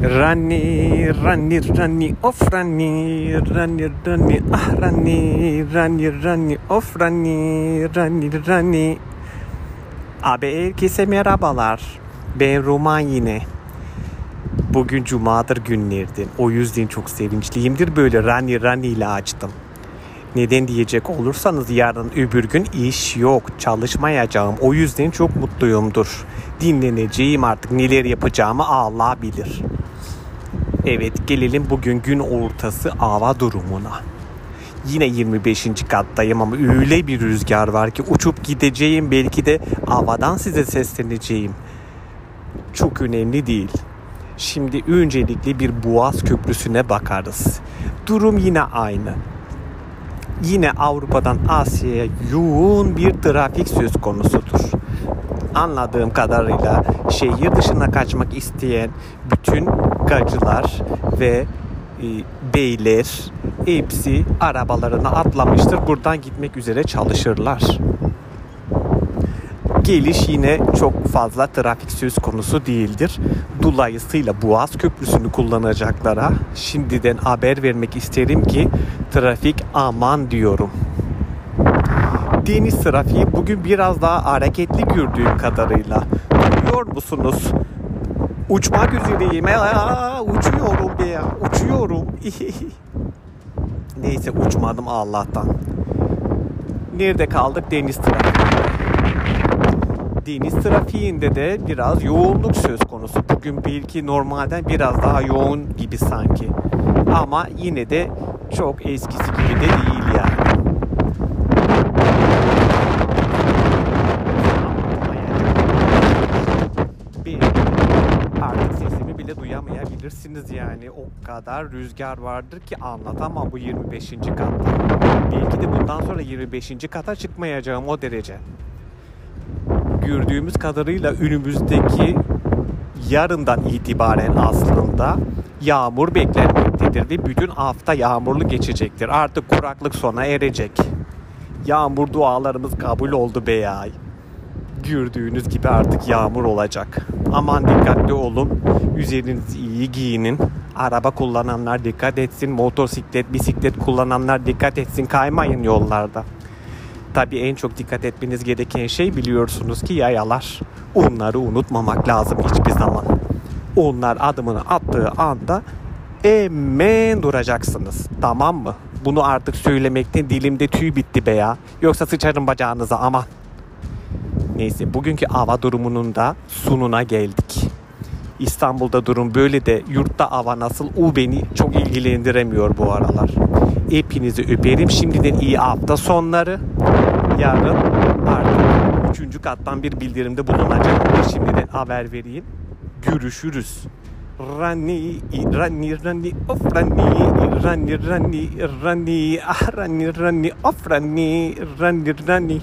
Rani, rani, rani, of rani, rani, rani, ah rani, rani, rani, of rani, rani, rani. Abi herkese merhabalar. Ben Roman yine. Bugün cumadır günlerden. O yüzden çok sevinçliyimdir. Böyle rani rani ile açtım. Neden diyecek olursanız yarın öbür gün iş yok. Çalışmayacağım. O yüzden çok mutluyumdur. Dinleneceğim artık. Neler yapacağımı Allah bilir. Evet gelelim bugün gün ortası hava durumuna. Yine 25. kattayım ama öyle bir rüzgar var ki uçup gideceğim belki de havadan size sesleneceğim. Çok önemli değil. Şimdi öncelikle bir Boğaz Köprüsü'ne bakarız. Durum yine aynı. Yine Avrupa'dan Asya'ya yoğun bir trafik söz konusudur anladığım kadarıyla şehir dışına kaçmak isteyen bütün gacılar ve e, beyler hepsi arabalarına atlamıştır. Buradan gitmek üzere çalışırlar. Geliş yine çok fazla trafik söz konusu değildir. Dolayısıyla Boğaz Köprüsü'nü kullanacaklara şimdiden haber vermek isterim ki trafik aman diyorum deniz trafiği bugün biraz daha hareketli gördüğüm kadarıyla. Duyuyor musunuz? Uçmak üzereyim. Aa, uçuyorum be ya. Uçuyorum. Neyse uçmadım Allah'tan. Nerede kaldık? Deniz trafiği. Deniz trafiğinde de biraz yoğunluk söz konusu. Bugün belki normalden biraz daha yoğun gibi sanki. Ama yine de çok eskisi gibi de değil yani. bile duyamayabilirsiniz yani. O kadar rüzgar vardır ki anlatamam bu 25. katta. Belki de bundan sonra 25. kata çıkmayacağım o derece. Gördüğümüz kadarıyla önümüzdeki yarından itibaren aslında yağmur beklenmektedir ve bütün hafta yağmurlu geçecektir. Artık kuraklık sona erecek. Yağmur dualarımız kabul oldu beyay gördüğünüz gibi artık yağmur olacak. Aman dikkatli olun. Üzerinizi iyi giyinin. Araba kullananlar dikkat etsin. Motosiklet, bisiklet kullananlar dikkat etsin. Kaymayın yollarda. Tabii en çok dikkat etmeniz gereken şey biliyorsunuz ki yayalar. Onları unutmamak lazım hiçbir zaman. Onlar adımını attığı anda hemen duracaksınız. Tamam mı? Bunu artık söylemekten dilimde tüy bitti be ya. Yoksa sıçarım bacağınıza aman. Neyse bugünkü hava durumunun da sununa geldik. İstanbul'da durum böyle de yurtta hava nasıl o beni çok ilgilendiremiyor bu aralar. Hepinizi öperim. Şimdiden iyi hafta sonları. Yarın artık üçüncü kattan bir bildirimde bulunacağım. Şimdiden haber vereyim. Görüşürüz. Rani, rani, rani, of rani, rani, rani, rani, ah rani, rani, of rani, rani, rani.